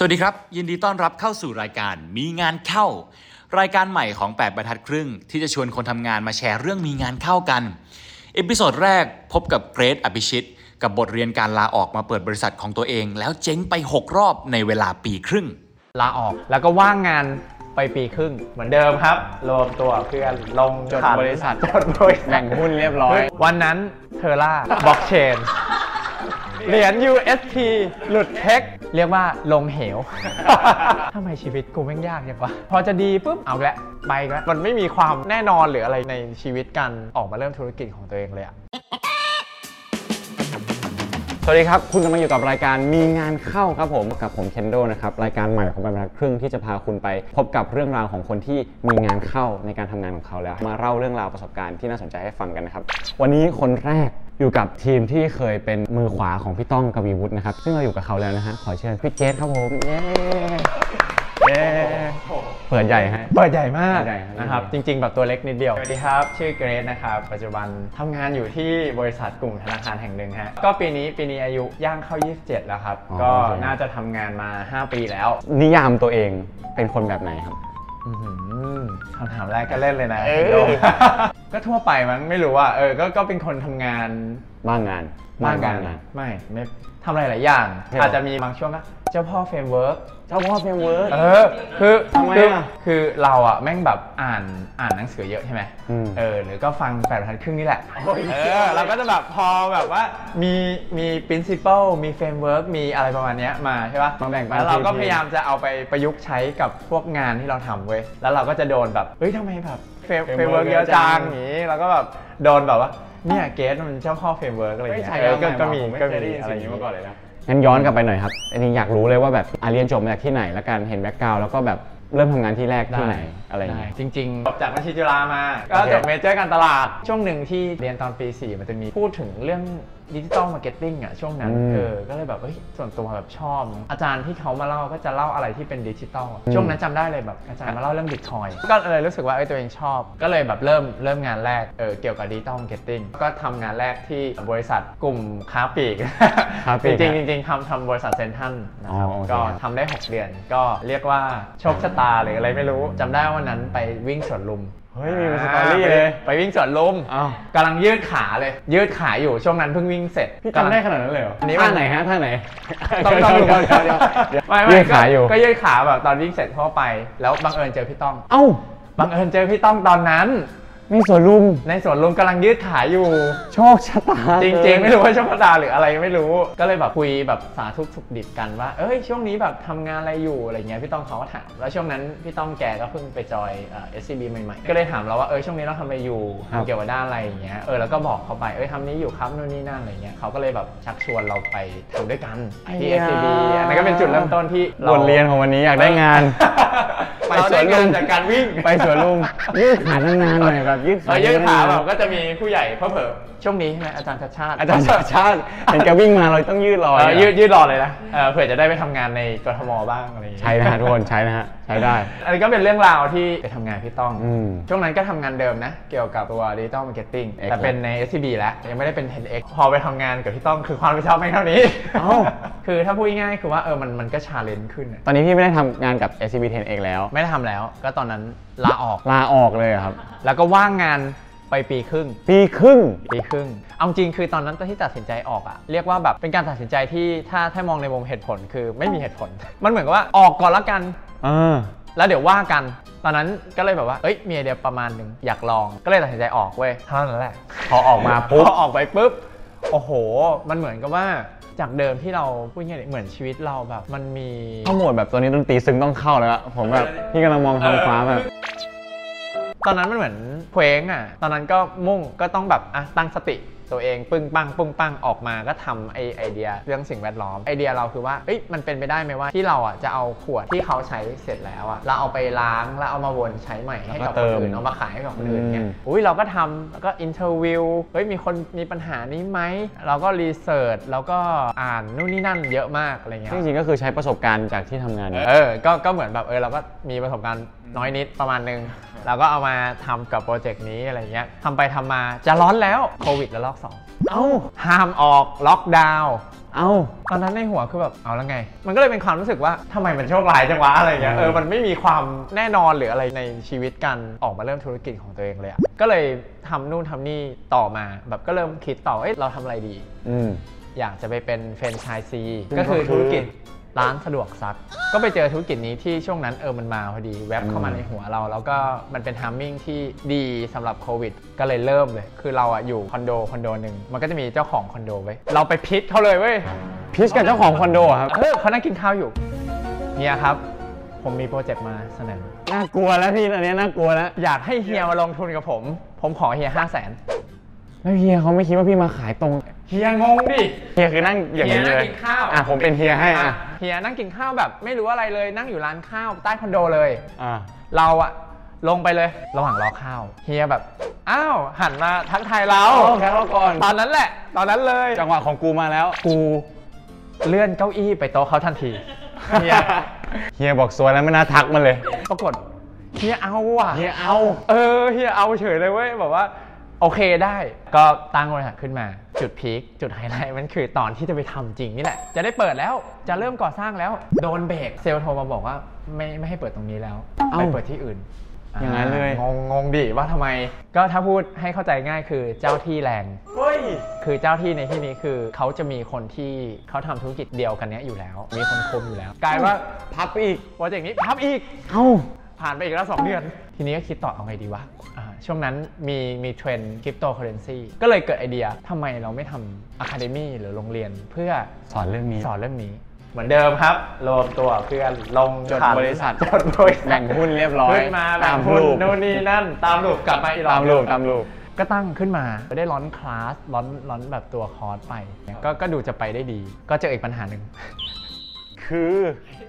สวัสดีครับ ยินดีต้อนรับเข้าสู่รายการมีงานเข้า รายการใหม่ของ 8บรรทัดครึ่ง ที่จะชวนคนทำงานมาแชร์เรื่องมีงานเข้ากัน episode แรกพบกับเกรทอภิชิต กับบทเรียนการลาออกมาเปิดบริษัทของตัวเอง แล้วเจ๊งไป 6 รอบในเวลาปีครึ่ง ลาออกแล้วก็ว่างงานไปปีครึ่ง เหมือนเดิมครับ รวมตัวเพื่อนลงจดขันบริษัท จดบริษัทแบ่งหุ้นเรียบร้อย วันนั้น Terra blockchain เหรียญ UST หลุดเทค เรียกว่าลงเหว ทำไมชีวิตกูแม่งยากจังวะพอจะดีปุ๊บเอาละไปอีกแล้วมันไม่มีความแน่นอนหรืออะไรในชีวิตการออกมาเริ่มธุรกิจของตัวเองเลยอะสวัสดีครับ คุณกำลังอยู่กับรายการมีงานเข้าครับผมกับผมเคนโดนะครับ รายการใหม่ของบรรทัดครึ่งที่จะพาคุณไปพบกับเรื่องราวของคนที่มีงานเข้าในการทำงานของเขาแล้ว มาเล่าเรื่องราวประสบการณ์ที่น่าสนใจให้ฟังกันนะครับ วันนี้คนแรก อยู่กับทีมที่เคยเป็นมือขวาของพี่ต้องกวีวุฒินะครับ ซึ่งเราอยู่กับเขาแล้วนะฮะ ขอเชิญพี่เกตครับผมเย้เย้เปิดใหญ่ฮะ เปิดใหญ่มากเปิดใหญ่ครับ นะครับ จริง ๆ แบบตัวเล็กนิดเดียว สวัสดีครับ ชื่อเกรซนะครับ ปัจจุบันทำงานอยู่ที่บริษัทกลุ่มธนาคารแห่งหนึ่งฮะ ก็ปีนี้ปีนี้อายุย่างเข้า 27 แล้วครับ อ๋อก็โอเค น่าจะทำงานมา 5 ปีแล้ว นิยามตัวเองเป็นคนแบบไหนครับอื้อหือ คำถามแรกก็เล่นเลยนะเออโดมก็ทั่วไปมั้งไม่รู้ว่าเออก็ก็เป็นคนทำงาน บ้างงาน บ้างบ้างงานงาน ไม่ไม่ ทำอะไรหลายอย่างใช่หรออาจจะมีบางช่วงก็เจ้าพ่อเฟรมเวิร์กเจ้าพ่อเฟรมเวิร์กเออ คือทำไมคืออะคือเราอะแม่งแบบอ่านอ่านหนังสือเยอะใช่ไหมอืม เออหรือก็ฟังแปดพันครึ่งนี่แหละเออเราก็จะแบบพอแบบว่ามีมี principle มี framework มีอะไรประมาณเนี้ยมาใช่ปะมาแบ่งปันแล้วเราก็ทีมพยายามจะเอาไปประยุกต์ใช้กับพวกงานที่เราทำเว้ย แล้วเราก็จะโดนแบบ เฮ้ยทำไมแบบ frame- framework เยอะจังอย่างนี้เราก็แบบโดนแบบว่า เนี่ยเกรทมันเจ้าพ่อ framework อะไรอย่างเงี้ยเออก็ก็มีก็มีอะไรอย่างเงี้ยเลยนะ งั้นย้อนกลับไปหน่อยครับ อันนี้อยากรู้เลยว่าแบบอาเรียนจบมาจากที่ไหนแล้วกันเห็น background แล้วก็แบบเริ่มทำงานที่แรกที่ไหนอะไรอย่างได้เงี้ย จริงๆจบจากบัญชีจุฬามา ก็โอเคจบ major การตลาด ช่วงหนึ่งที่เรียนตอนปี 4 มันจะมีพูดถึงเรื่อง digital marketing อะช่วงนั้นอืมเออก็เลยแบบเฮ้ยส่วนตัวแบบชอบ อาจารย์ที่เขามาเล่าก็จะเล่าอะไรที่เป็นดิจิตอลช่วงนั้นจำได้เลยแบบอาจารย์มาเล่าเรื่องบิตคอยน์ก็เลยรู้สึกว่าเอ้ยตัวเองชอบ ก็เลยแบบเริ่มเริ่มงานแรกเออเกี่ยวกับ digital marketing ก็ทำงานแรกที่บริษัทกลุ่มค้าปลีกค้าปลีก จริงฮะๆจริงๆทำทำบริษัทเซ็นทรัลนะครับอ๋อโอเคก็ครับทำได้ 6 เดือน ก็เรียกว่าโชคชะตาหรืออะไรไม่รู้จำได้ว่าวันนั้นไปวิ่งสวนลุม เฮ้ยมีเป็น story เลย ไปวิ่งสวนลุมอ้าวกำลังยืดขาเลย ยืดขาอยู่ช่วงนั้นเพิ่งวิ่งเสร็จพี่จำได้ขนาดนั้นเลยเหรออันนี้ท่ามันไหนฮะท่าไหนต้องต้องดูเดี๋ยวเดี๋ยวเดี๋ยวไม่ไม่ยืดขาอยู่ก็ยืดขาแบบตอนวิ่งเสร็จทั่วไป แล้วบังเอิญเจอพี่ต้อง เอ้าบังเอิญเจอพี่ต้องตอนนั้น มีสวนลุม ในสวนลุมกำลังยืดขาอยู่ โชคชะตาจริงๆ ไม่รู้ว่าช่วงดาหรืออะไรไม่รู้ ก็เลยแบบคุยแบบสาธุสุขดิบกันว่า เอ้ยช่วงนี้แบบทำงานอะไรอยู่อะไรเงี้ยพี่ต้องเขาก็ถามแล้วช่วงนั้นพี่ต้องแกก็เพิ่งไปจอยเอ่อ SCB ใหม่ๆ ก็เลยถามเราว่าเออช่วงนี้เราทำอะไรอยู่ครับเกี่ยวกับด้านอะไรอย่างเงี้ยเออแล้วก็บอกเขาไปเอ้ยทำนี้อยู่ครับนู่นนี่นั่นอะไรเงี้ยเขาก็เลยแบบชักชวนเราไปทำด้วยกันที่ SCB อันนั้นก็เป็นจุดเริ่มต้นที่บทเรียนของวันนี้อยากได้งาน ไปเราสได้วนลุงานมจากการวิ่งไปสวนลุมยืดขานานๆหน่อยแบบยืดเอขาอยืดขาแบบนก็จะมีผู้ใหญ่เพิ่มเผลอๆช่วงนี้ใช่ไหมอาจารย์ชัดชาติอาจารย์ชาติชาติเห็นแกวิ่งมาเราต้องยืดรอเออยืดยืดรอเลยนะเออเผื่อจะได้ไปทำงานในกทมบ้างอะไรอย่างเงี้ย ใช้นะฮะทุกคนใช้นะฮะใช้ได้ อันนี้ก็เป็นเรื่องราวที่ไปทำงานพี่ต้อง อืมช่วงนั้นก็ทำงานเดิมนะ เกี่ยวกับตัว Digital Marketing X แต่เป็นใน SCB แล้ว ยังไม่ได้เป็น 10X พอไปทำงานกับพี่ต้องคือความรับผิดชอบไม่เท่านี้ เอ้า คือถ้าพูดง่ายๆคือว่าเออมันมันก็ challenge ขึ้นอะตอนนี้พี่ไม่ได้ทำงานกับ SCB 10 X แล้ว ไม่ได้ทำแล้ว ก็ตอนนั้นลาออก ลาออกเลยเหรอครับ แล้วก็ว่างงานไปปีครึ่ง ปีครึ่ง ปีครึ่ง เอาจริงคือตอนนั้นที่ตัดสินใจออกอะเรียกว่าแบบเป็นการตัดสินใจที่ถ้าถ้ามองในมุมเหตุผลคือไม่มีเหตุผล มันเหมือนกับว่าออกก่อนละกันเออแล้วเดี๋ยวว่ากัน ตอนนั้นก็เลยแบบว่า เอ้ย มีไอเดียประมาณหนึ่งอยากลอง ก็เลยตัดสินใจออกเว้ย เท่านั้นแหละ พอออกมาปุ๊บ พอออกไปปุ๊บ โอ้โห มันเหมือนกับว่า จากเดิมที่เราพูดง่ายๆเหมือนชีวิตเราแบบ มันมีเข้าโหมดแบบตัวนี้ดนตรีซึ้งต้องเข้าแล้วอะผมแบบพี่กำลังมองท้องฟ้าแบบตอนนั้นมันเหมือนเคว้งอะ ตอนนั้นก็มุ่งก็ต้องแบบอะตั้งสติ ตัวเองปึ้งปังปึ้งปังออกมาก็ทำไอไอเดียเรื่องสิ่งแวดล้อมไอเดียเราคือว่าเอ้ยมันเป็นไปได้ไหมว่าที่เราอะจะเอาขวดที่เขาใช้เสร็จแล้วอะเราเอาไปล้างแล้วเอามาวนใช้ใหม่ให้กับคนอื่นแล้วก็เติมเอามาขายให้กับคนอื่นเนี่ยอืมอุ้ยเราก็ทำแล้วก็ interviewเฮ้ยมีคนมีปัญหานี้ไหมเราก็รีเสิร์ชแล้วก็อ่านนู่นนี่นั่นเยอะมากอะไรเงี้ยจริงๆก็คือใช้ประสบการณ์จากที่ทำงานเนี่ยเออก็ก็เหมือนแบบเออเราก็มีประสบการณ์ น้อยนิดประมาณนึงเราก็เอามาทำกับโปรเจกต์นี้อะไรเงี้ยทำไปทำมาจะร้อนแล้วโควิดแล้วรอบสองเอ้าห้ามออกล็อกดาวน์เอ้าตอนนั้นในหัวคือแบบเอาแล้วไง มันก็เลยเป็นความรู้สึกว่าทำไมมันโชคร้ายจังวะอะไรเงี้ยเออมันไม่มีความแน่นอนหรืออะไรในชีวิตการออกมาเริ่มธุรกิจของตัวเองเลยอะก็เลยทำนู่นทำนี่ต่อมาแบบก็เริ่มคิดต่อเอ้ยเราทำอะไรดี อืมอยากจะไปเป็นแฟรนไชส์ซีซึ่งก็คือก็คือธุรกิจ ร้านสะดวกซัก ก็ไปเจอธุรกิจนี้ที่ช่วงนั้นเออมันมาพอดีแวบเข้ามาอืมในหัวเรา แล้วก็มันเป็นทามมิ่งที่ดีสำหรับโควิด ก็เลยเริ่มเลย คือเราอะอยู่คอนโดคอนโดหนึ่งมันก็จะมีเจ้าของคอนโดไว้ยเราไปพิชเขาเลยเว้ยพิชกับเจ้าของคอนโดอะครับเออเขานั่งกินข้าวอยู่เฮียครับผมมีโปรเจกต์มาเสนอ น่ากลัวแล้วพี่อันนี้น่ากลัวแล้ว อยากให้เฮียมาลงทุนกับผม ผมขอเฮียห้าแสน แล้วเฮียเขาไม่คิดว่าพี่มาขายตรง เฮียงงดิเฮียคือนั่งอย่างนี้เฮียนั่เลงยกินข้าวอะผมเป็นเฮียให้อะเฮียนั่งกินข้าวแบบไม่รู้อะไรเลยนั่งอยู่ร้านข้าวใต้คอนโดเลย อะเราอะลงไปเลยระหว่างรอข้าวเฮียแบบอ้าวหันมาทักทายเรา เอาแค่เราก่อนตอนนั้นแหละ ตอนนั้นเลย จังหวะของกูมาแล้วกูเลื่อนเก้าอี้ไปโต๊ะเขาทันทีเฮียเฮียบอกสวยแล้วไม่น่าทักมันเลยปรากฏเฮียเอาว่ะ เฮียเอา เออเฮียเอาเฉยเลยเว้ยแบบว่า โอเคได้ก็ตั้งบริษัทขึ้นมา จุดพีคจุดไฮไลท์มันคือตอนที่จะไปทำจริงนี่แหละ จะได้เปิดแล้วจะเริ่มก่อสร้างแล้ว โดนเบรกเซลล์โทรมาบอกว่าไม่ไม่ให้เปิดตรงนี้แล้วเอ้าไปเปิดที่อื่นอย่างนั้นเลยงงงงดิว่าทำไม ก็ถ้าพูดให้เข้าใจง่ายคือเจ้าที่แรงเฮ้ยคือเจ้าที่ในที่นี้คือเขาจะมีคนที่เขาทำธุรกิจเดียวกันเนี้ยอยู่แล้ว มีคนคุมอยู่แล้ว กลายว่าพับอีกโปรเจกต์นี้พับอีกเอ้า ผ่านไปอีกแล้ว 2 เดือน ทีนี้ก็คิดต่อเอาไงดีวะอ่าช่วงนั้นมีมีเทรนด์คริปโตเคอเรนซีก็เลยเกิดไอเดียทำไมเราไม่ทำ academy หรือโรงเรียนเพื่อสอนเรื่องนี้สอนเรื่องนี้ เหมือนเดิมครับ รวมตัวเพื่อนลงขันจดบริษัทจดบริษัทแบ่งหุ้นเรียบร้อยขึ้นมาแบ่งหุ้นตามรูปนู่นนี่นั่น ตามรูปกลับมาอีกรอบตามรูปตามรูปก็ตั้งขึ้นมาได้ launch คลาส launch launch แบบตัวคอร์สไป ก็ก็ดูจะไปได้ดี ก็เจออีกปัญหาหนึ่ง คือ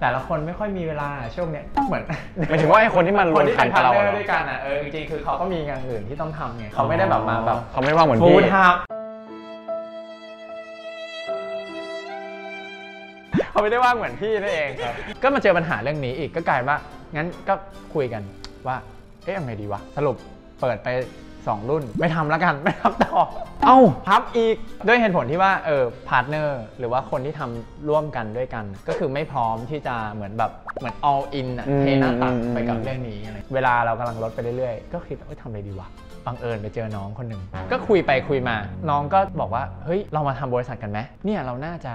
แต่ละคนไม่ค่อยมีเวลาช่วงเนี้ยเหมือน หมายถึงว่าไอ้คนที่มันรวมขันกับเราอะ คนที่เป็นนกับพาร์ทเราเนออะร์ด้วยกันอะเออจริงๆคือเขาก็มีงานอื่นที่ต้องทำไงเขาไม่ได้แบบมาแบบเขาไม่ว่างเหมือน full time พี่เขาไม่ได้ว่างเหมือนพี่นั่นเองครับ ก็มาเจอปัญหาเรื่องนี้อีกก็กลายว่างั้นก็คุยกันว่าเอ๊ะยังไงดีวะสรุปเปิดไป2รุ่น ไม่ทำแล้วกันไม่ทำต่อ เอ้าพับอีกด้วยเหตุผลที่ว่าเออ partner หรือว่าคนที่ทำร่วมกันด้วยกัน ก็คือไม่พร้อมที่จะเหมือนแบบเหมือน all in อะอืมเทหน้าตักอืม ไปกับเรื่องนี้อะไรเวลาเรากำลังลดไปเรื่อยๆ ก็คิดว่าเอ้ยทำอะไรดีวะบังเอิญไปเจอน้องคนหนึ่งก็คุยไปคุยมา น้องก็บอกว่าเฮ้ยเรามาทำบริษัทกันไหมเนี่ยเราน่าจะ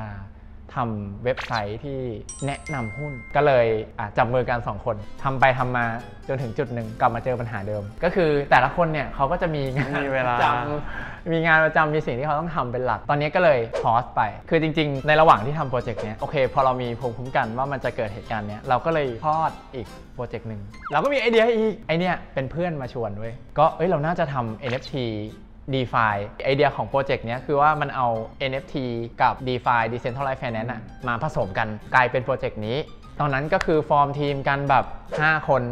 ทำเว็บไซต์ที่แนะนำหุ้น ก็เลยอะจับมือกันสองคนทำไปทำมาจนถึงจุดหนึ่งกลับมาเจอปัญหาเดิม ก็คือแต่ละคนเนี่ยเขาก็จะมีงานมีเวลาประจำมีงานประจำมีสิ่งที่เขาต้องทำเป็นหลัก ตอนนี้ก็เลยพอสไป คือจริง ๆ ในระหว่างที่ทำโปรเจกต์เนี้ยโอเค พอเรามีภูมิคุ้มกันว่ามันจะเกิดเหตุการณ์เนี้ยเราก็เลยทอดอีกโปรเจกต์หนึ่งเราก็มีไอเดียอีกไอเนี้ยเป็นเพื่อนมาชวนเว้ยก็เอ้ยเราน่าจะทำ NFT DeFi ไอเดียของโปรเจกต์เนี้ยคือว่ามันเอา NFT กับ DeFi Decentralized Finance อะมาผสมกันกลายเป็นโปรเจกต์นี้ ตอนนั้นก็คือฟอร์มทีมกันแบบ 5 คน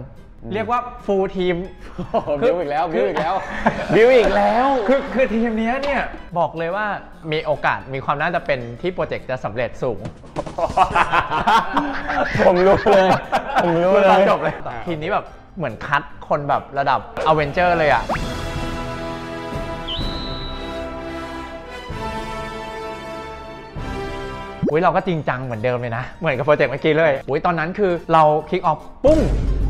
เรียกว่า full ทีมบิวอีกแล้วบิวอีกแล้วบิวอีกแล้วคือคือทีมเนี้ยเนี่ยบอกเลยว่ามีโอกาสมีความน่าจะเป็นที่โปรเจกต์จะสำเร็จสูง ผมรู้เลยผมรู้เลยตอนจบเลยทีมนี้แบบเหมือนคัดคนแบบระดับอเวนเจอร์เลยอะ อุ้ยเราก็จริงจังเหมือนเดิมเลยนะ เหมือนกับโปรเจกต์เมื่อกี้เลยอุ้ยตอนนั้นคือเรา kick off ปุ้ง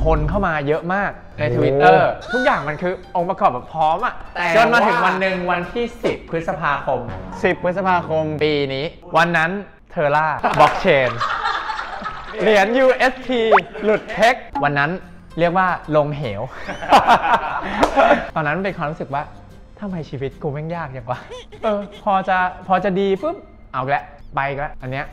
คนเข้ามาเยอะมากในโอ้ทวิตเตอร์ทุกอย่างมันคือองค์ประกอบแบบพร้อมอะแต่จนมาถึงว่าวันหนึ่งวันที่ 10 พฤษภาคม 10 พฤษภาคมปีนี้ วันนั้น Terra blockchainเหรียญ UST หลุดเทควันนั้นเรียกว่าลงเหว ตอนนั้นเป็นความรู้สึกว่าทำไมชีวิตกูแม่งยากจังวะเออพอจะพอจะดีปุ๊บเอาอีกแล้ว ไปอีกแล้วอันเนี้ย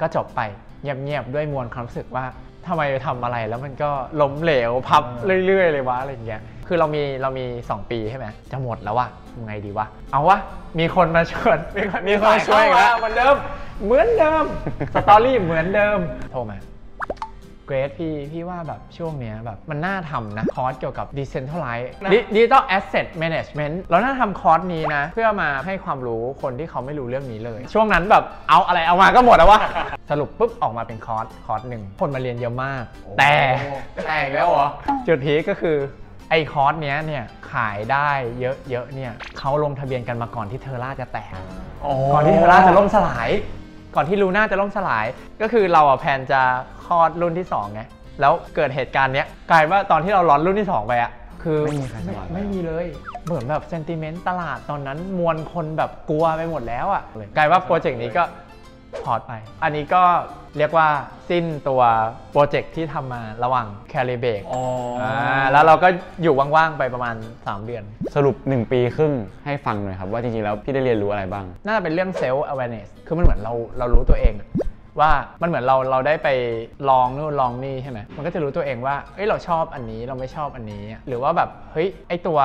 ก็จบไปเงียบๆด้วยมวลความรู้สึกว่าทำไมทำอะไรแล้วมันก็ล้มเหลวพับเรื่อย ๆ เลยวะอะไรอย่างเงี้ย คือเรามีเรามี 2 ปีใช่ไหมจะหมดแล้ววะทำไงดีวะ เอาวะ มีคนมาชวนมีคนมีคนมาช่วยอีกแล้วเหมือนเดิม เหมือนเดิม story เหมือนเดิม โทรมาเก รทพี่พี่ว่าแบบช่วงเนี้ยแบบมันน่าทำนะ คอร์สเกี่ยวกับ Decentralized Digital Asset Management เราน่าทำคอร์สนี้นะ เพื่อมาให้ความรู้คนที่เขาไม่รู้เรื่องนี้เลย ช่วงนั้นแบบเอาอะไรเอามาก็หมดแล้ววะสรุปปุ๊บออกมาเป็นคอร์สคอร์สหนึ่งคนมาเรียนเยอะมาก แต่แต่อีกแล้วเหรอจุดพีคก็คือไอ้คอร์สเนี้ยเนี่ยขายได้เยอะๆเนี่ยเขาลงทะเบียนกันมาก่อนที่ Terra จะแตกก่อนที่ Terra จะล่มสลาย ก่อนที่ Luna จะล่มสลาย ก็คือเราอะ plan จะ คลอดรุ่นที่สองไงแล้วเกิดเหตุการณ์เนี้ยกลายว่าตอนที่เรา launch รุ่นที่สองไปอะคือไม่มีใครสมัครไม่มีเลยเหมือนแบบ sentiment ตลาดตอนนั้นมวลคนแบบกลัวไปหมดแล้วอะกลายว่าโปรเจกต์นี้ก็พอร์ตไป อันนี้ก็เรียกว่าสิ้นตัวโปรเจกต์ที่ทำมาระหว่าง career break อ๋ออแล้วเราก็อยู่ว่างๆไปประมาณ 3 เดือน สรุป 1 ปีครึ่งให้ฟังหน่อยครับว่าจริงๆแล้วพี่ได้เรียนรู้อะไรบ้าง น่าจะเป็นเรื่อง self awareness คือมันเหมือนเราเรารู้ตัวเองอะ ว่ามันเหมือนเราเราได้ไปลองนู่นลองนี่ใช่ไหมมันก็จะรู้ตัวเองว่าเอ้ยเราชอบอันนี้เราไม่ชอบอันนี้ หรือว่าแบบเฮ้ยไอตัว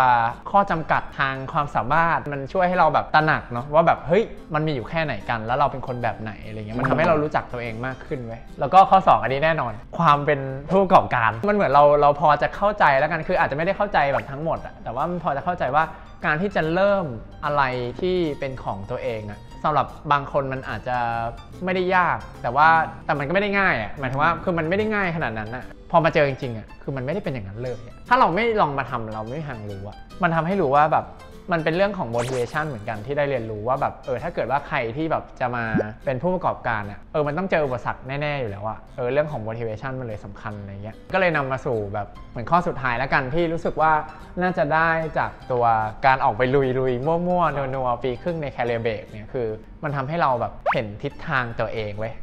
ข้อจำกัดทางความสามารถมันช่วยให้เราแบบตระหนักเนาะว่าแบบเฮ้ยมันมีอยู่แค่ไหนกัน แล้วเราเป็นคนแบบไหนอะไรเงี้ยมันทำให้เรารู้จักตัวเองมากขึ้นเว้ยแล้วก็ข้อ 2 อันนี้แน่นอน ความเป็นผู้ประกอบการ มันเหมือนเราเราพอจะเข้าใจแล้วกันคืออาจจะไม่ได้เข้าใจแบบทั้งหมดอะแต่ว่ามันพอจะเข้าใจว่าการที่จะเริ่มอะไรที่เป็นของตัวเองอะสำหรับบางคนมันอาจจะไม่ได้ยาก แต่ว่าแต่มันก็ไม่ได้ง่ายอะหมายถึงว่าคือมันไม่ได้ง่ายขนาดนั้นอะพอมาเจอจริงๆอะคือมันไม่ได้เป็นอย่างนั้นเลย ถ้าเราไม่ลองมาทำเราไม่มีทางรู้อะมันทำให้รู้ว่าแบบ มันเป็นเรื่องของ motivation เหมือนกันที่ได้เรียนรู้ว่าแบบเออถ้าเกิดว่าใครที่แบบจะมาเป็นผู้ประกอบการอะเออมันต้องเจออุปสรรคแน่ๆอยู่แล้วอะเออเรื่องของ motivation มันเลยสำคัญอะไรเงี้ยก็เลยนำมาสู่แบบเหมือนข้อสุดท้ายแล้วกันที่รู้สึกว่าน่าจะได้จากตัวการออกไปลุยลุยๆมั่วๆนัวๆปีครึ่งในแคริเบกเนี่ยคือ มันทำให้เราแบบเห็นทิศทางตัวเองเว้ย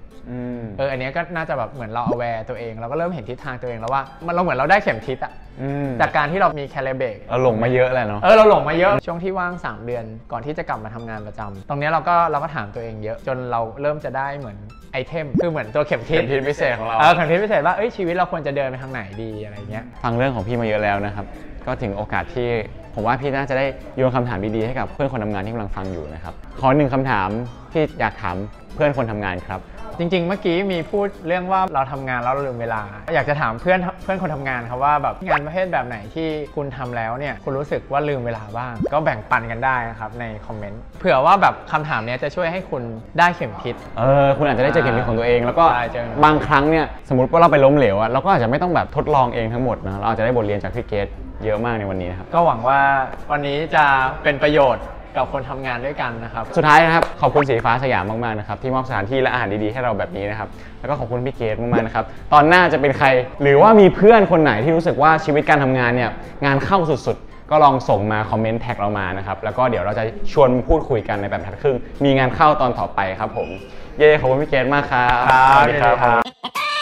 เอออันเนี้ยก็น่าจะแบบเหมือนเรา aware ตัวเอง เราก็เริ่มเห็นทิศทางตัวเองแล้วว่ามันเราเหมือนเราได้เข็มทิศอะอืมจากการที่เรามีแคริเบกเราหลงมาเยอะแหละเนาะเออเราหลงมาเยอะช่วงที่ว่าง 3 เดือนก่อนที่จะกลับมาทำงานประจำตรงเนี้ยเราก็เราก็ถามตัวเองเยอะจนเราเริ่มจะได้เหมือนไอเทมคือเหมือนตัวเข็มทิศเข็มทิศพิเศษของเราเออเข็มทิศพิเศษว่าเอ้ยชีวิตเราควรจะเดินไปทางไหนดีอะไรเงี้ยฟังเรื่องของพี่มาเยอะแล้วนะครับก็ถึงโอกาสที่ผมว่าพี่น่าจะได้โยนคำถามดีๆให้กับเพื่อนคนทำงานที่กำลังฟังอยู่นะครับขอหนึ่งคำถามที่อยากถามเพื่อนคนทำงานครับ จริง ๆ เมื่อกี้มีพูดเรื่องว่าเราทำงานแล้วเราลืมเวลา อยากจะถามเพื่อนเพื่อนคนทำงานครับว่าแบบงานประเภทแบบไหนที่คุณทำแล้วเนี่ยคุณรู้สึกว่าลืมเวลาบ้าง ก็แบ่งปันกันได้นะครับในคอมเมนต์เผื่อว่าแบบคำถามเนี้ยจะช่วยให้คุณได้เข็มทิศเออคุณอาจจะได้เจอเข็มทิศของตัวเอง แล้วก็ใช่เจอบางครั้งเนี่ยสมมติว่าเราไปล้มเหลวอะเราก็อาจจะไม่ต้องแบบทดลองเองทั้งหมดนะเราอาจจะได้บทเรียนจากพี่เกตเยอะมากในวันนี้นะครับก็หวังว่าวันนี้จะเป็นประโยชน์ กับคนทำงานด้วยกันนะครับ สุดท้ายนะครับขอบคุณสีฟ้าสยามมากๆนะครับที่มอบสถานที่และอาหารดีๆให้เราแบบนี้นะครับแล้วก็ขอบคุณพี่เกตมากๆนะครับตอนหน้าจะเป็นใคร หรือว่ามีเพื่อนคนไหนที่รู้สึกว่าชีวิตการทำงานเนี่ยงานเข้าสุดๆ ก็ลองส่งมาคอมเมนต์แท็กเรามานะครับแล้วก็เดี๋ยวเราจะชวนพูดคุยกันในแบบทัดครึ่ง มีงานเข้าตอนต่อไปครับผม เย้ขอบคุณพี่เกตมากครับครับสวัสดีครับยินดีครับ